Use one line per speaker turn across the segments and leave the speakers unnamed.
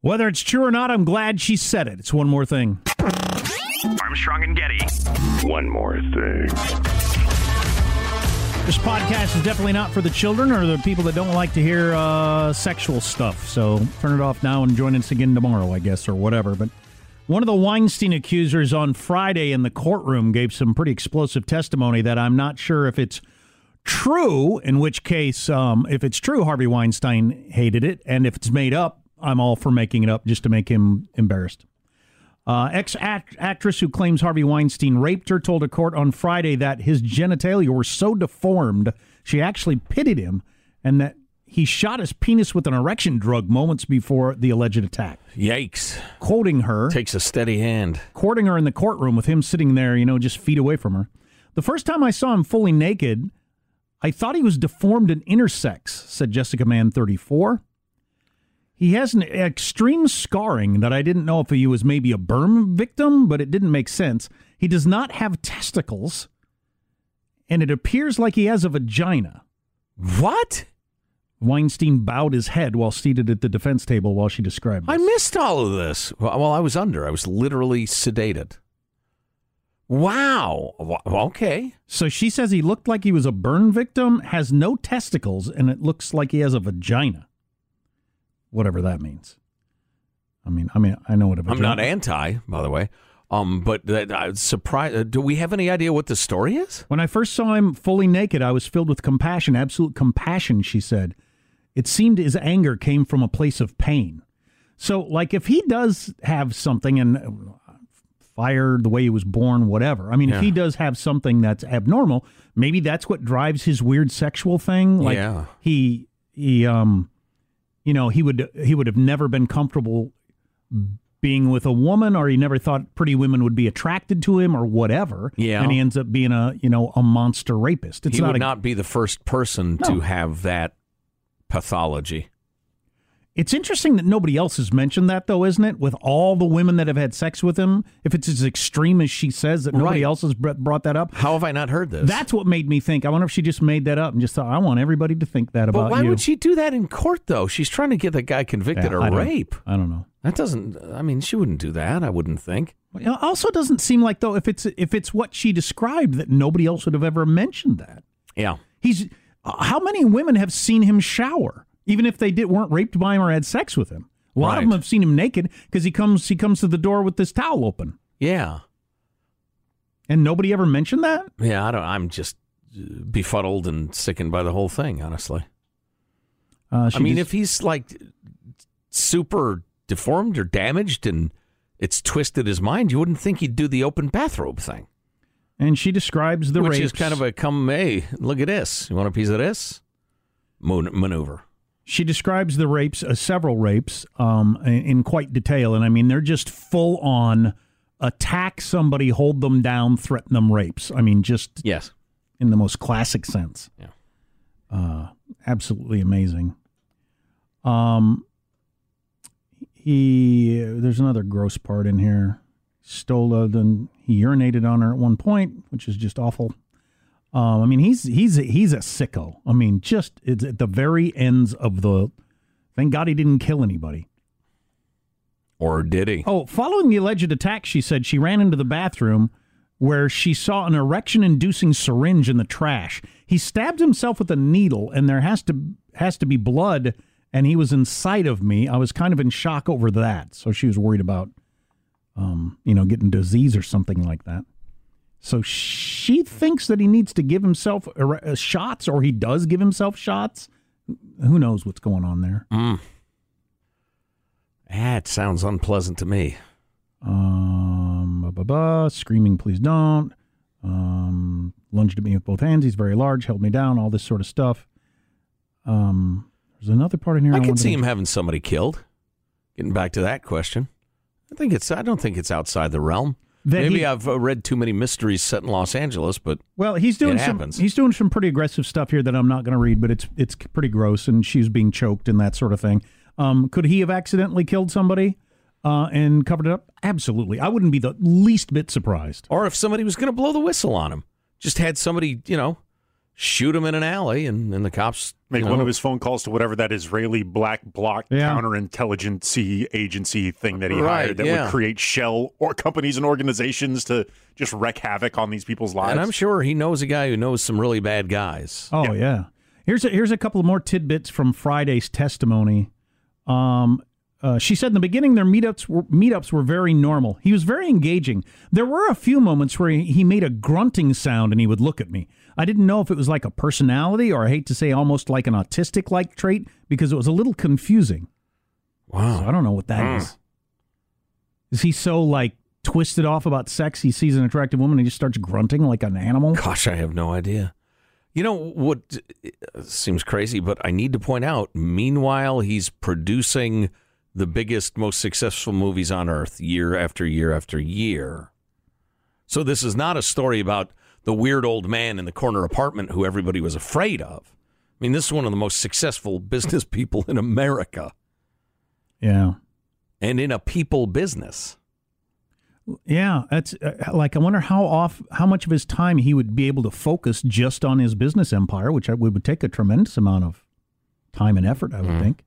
Whether it's true or not, I'm glad she said it. It's one more thing.
Armstrong and Getty.
One more thing.
This podcast is definitely not for the children or the people that don't like to hear uh, sexual stuff. So turn it off now and join us again tomorrow, I guess, or whatever. But one of the Weinstein accusers on Friday in the courtroom gave some pretty explosive testimony that I'm not sure if it's true, in which case, um, if it's true, Harvey Weinstein hated it. And if it's made up, I'm all for making it up just to make him embarrassed. Uh, Ex actress who claims Harvey Weinstein raped her told a court on Friday that his genitalia were so deformed she actually pitied him and that he shot his penis with an erection drug moments before the alleged attack.
Yikes.
Quoting her.
Takes a steady hand.
Quoting her in the courtroom with him sitting there, you know, just feet away from her. The first time I saw him fully naked, I thought he was deformed and intersex, said Jessica Mann, 34. He has an extreme scarring that I didn't know if he was maybe a burn victim, but it didn't make sense. He does not have testicles, and it appears like he has a vagina.
What?
Weinstein bowed his head while seated at the defense table while she described this.
I missed all of this. while I was under. I was literally sedated. Wow. Okay.
So she says he looked like he was a burn victim, has no testicles, and it looks like he has a vagina whatever that means. I mean, I mean, I know what a
I'm not anti, by the way. Um, but that uh, surprise. Uh, do we have any idea what the story is?
When I first saw him fully naked, I was filled with compassion, absolute compassion. She said, "It seemed his anger came from a place of pain." So, like, if he does have something and uh, fired the way he was born, whatever. I mean, yeah. if he does have something that's abnormal, maybe that's what drives his weird sexual thing. Like,
yeah.
he he um you know, he would he would have never been comfortable being with a woman or he never thought pretty women would be attracted to him or whatever.
Yeah.
And he ends up being a, you know, a monster rapist.
It's he not would a, not be the first person no. to have that pathology.
It's interesting that nobody else has mentioned that, though, isn't it? With all the women that have had sex with him, if it's as extreme as she says, that nobody right. else has brought that up.
How have I not heard this?
That's what made me think. I wonder if she just made that up and just thought, I want everybody to think that about
but why
you.
would she do that in court, though? She's trying to get the guy convicted
yeah,
of rape.
I don't know.
That doesn't. I mean, she wouldn't do that. I wouldn't think.
It also doesn't seem like though if it's if it's what she described that nobody else would have ever mentioned that.
Yeah.
He's. Uh, how many women have seen him shower? Even if they did weren't raped by him or had sex with him. A lot
right.
of them have seen him naked because he comes he comes to the door with this towel open.
Yeah,
and nobody ever mentioned that.
Yeah, I don't. I'm just befuddled and sickened by the whole thing. Honestly, uh, I mean, just, if he's like super deformed or damaged and it's twisted his mind, you wouldn't think he'd do the open bathrobe thing.
And she describes the
which
rapes.
is kind of a come, hey, look at this. You want a piece of this? maneuver.
She describes the rapes, uh, several rapes, um, in, in, quite detail, and I mean they're just full on attack somebody, hold them down, threaten them rapes. I mean, just
yes,
in the most classic sense.
Yeah,
uh, absolutely amazing. Um, he there's another gross part in here. Stole then he urinated on her at one point, which is just awful. Um, I mean, he's he's he's a sicko. I mean, just it's at the very ends of the. Thank God he didn't kill anybody.
Or did he?
Oh, following the alleged attack, she said she ran into the bathroom where she saw an erection-inducing syringe in the trash. He stabbed himself with a needle, and there has to has to be blood, and he was inside of me. I was kind of in shock over that, so she was worried about, um, you know, getting disease or something like that. So she thinks that he needs to give himself uh, shots, or he does give himself shots. Who knows what's going on there?
Mm. That sounds unpleasant to me.
Um, screaming, please don't. Um, lunged at me with both hands. He's very large, held me down, all this sort of stuff. Um, there's another part in here.
I, I can see him having somebody killed. Getting back to that question. I think it's. I don't think it's outside the realm. Maybe he, I've uh, read too many mysteries set in Los Angeles, but
well, he's doing some.
Happens.
He's doing some pretty aggressive stuff here that I'm not going to read, but it's it's pretty gross, and she's being choked and that sort of thing. Um, could he have accidentally killed somebody uh, and covered it up? Absolutely. I wouldn't be the least bit surprised.
Or if somebody was going to blow the whistle on him, just had somebody, you know, shoot him in an alley, and, and the cops
make know, one of his phone calls to whatever that Israeli black bloc yeah. counterintelligence agency thing that he right, hired that yeah. would create shell or companies and organizations to just wreak havoc on these people's lives.
And I'm sure he knows a guy who knows some really bad guys.
Oh yeah. yeah. Here's a, here's a couple of more tidbits from Friday's testimony. Um, uh, she said in the beginning their meetups were, meetups were very normal. He was very engaging. There were a few moments where he, he made a grunting sound and he would look at me. I didn't know if it was like a personality or I hate to say almost like an autistic like trait because it was a little confusing.
Wow.
So I don't know what that mm. is. Is he so like twisted off about sex? He sees an attractive woman and he just starts grunting like an animal?
Gosh, I have no idea. You know what seems crazy, but I need to point out meanwhile, he's producing the biggest, most successful movies on earth year after year after year. So this is not a story about the weird old man in the corner apartment who everybody was afraid of. I mean, this is one of the most successful business people in America.
Yeah.
And in a people business.
Yeah, that's uh, like I wonder how off how much of his time he would be able to focus just on his business empire, which would take a tremendous amount of time and effort, I would mm. think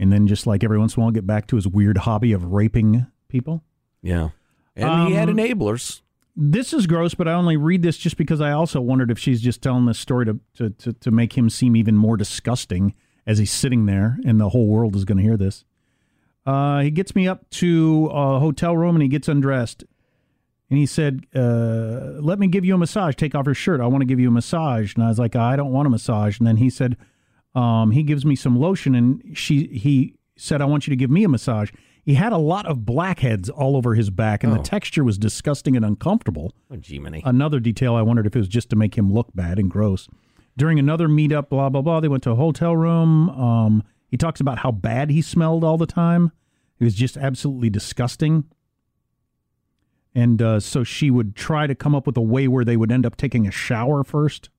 and then just like every once in a while get back to his weird hobby of raping people.
Yeah. And um, he had um, enablers.
This is gross, but I only read this just because I also wondered if she's just telling this story to, to, to, to make him seem even more disgusting as he's sitting there and the whole world is going to hear this. Uh, he gets me up to a hotel room and he gets undressed. And he said, uh, Let me give you a massage. Take off your shirt. I want to give you a massage. And I was like, I don't want a massage. And then he said, um, he gives me some lotion, and she he said, "I want you to give me a massage." He had a lot of blackheads all over his back, and oh. the texture was disgusting and uncomfortable.
Oh.
Another detail I wondered if it was just to make him look bad and gross. During another meetup, blah blah blah, they went to a hotel room. Um, he talks about how bad he smelled all the time. It was just absolutely disgusting. And uh, so she would try to come up with a way where they would end up taking a shower first.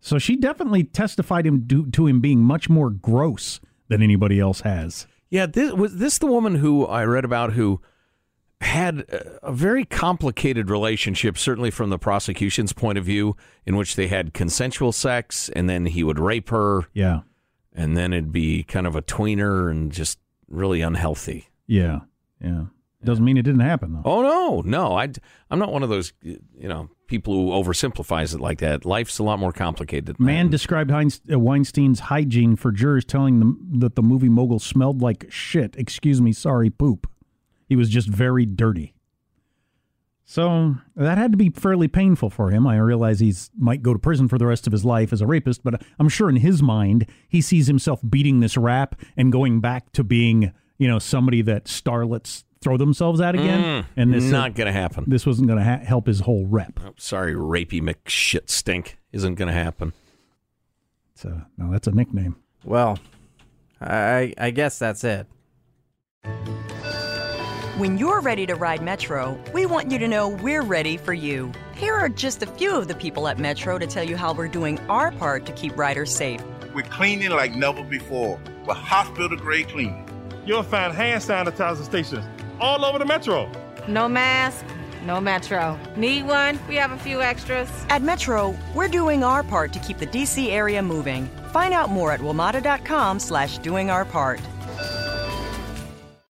So she definitely testified him to, to him being much more gross than anybody else has.
Yeah, this was this the woman who I read about who had a very complicated relationship, certainly from the prosecution's point of view, in which they had consensual sex and then he would rape her.
Yeah.
And then it'd be kind of a tweener and just really unhealthy.
Yeah. Yeah. Doesn't mean it didn't happen, though.
Oh, no. No. I, I'm not one of those, you know, people who oversimplifies it like that. Life's a lot more complicated.
Man described Heinz, uh, Weinstein's hygiene for jurors, telling them that the movie mogul smelled like shit. Excuse me, sorry, poop. He was just very dirty. So that had to be fairly painful for him. I realize he's might go to prison for the rest of his life as a rapist, but I'm sure in his mind he sees himself beating this rap and going back to being, you know, somebody that starlets throw themselves at again.
Mm, and this not going to happen.
This wasn't going to ha- help his whole rep.
Oh, sorry, rapey McShit stink isn't going to happen.
So no, that's a nickname.
Well, I I guess that's it.
When you're ready to ride Metro, we want you to know we're ready for you. Here are just a few of the people at Metro to tell you how we're doing our part to keep riders safe.
We're cleaning like never before with hospital grade cleaning.
You'll find hand sanitizer stations all over the metro.
No mask, no metro. Need one? We have a few extras.
At Metro, we're doing our part to keep the DC area moving. Find out more at WMATA.com slash doing our part.